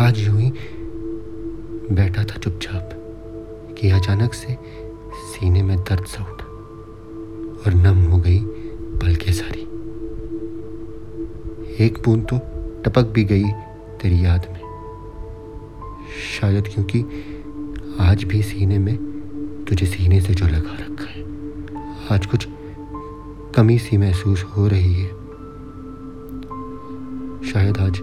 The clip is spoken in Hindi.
आज यूँ ही बैठा था चुपचाप कि अचानक से सीने में दर्द सा उठा और नम हो गई पलके सारी। एक बूंद तो टपक भी गई तेरी याद में। शायद क्योंकि आज भी सीने में तुझे सीने से जो लगा रखा है, आज कुछ कमी सी महसूस हो रही है। शायद आज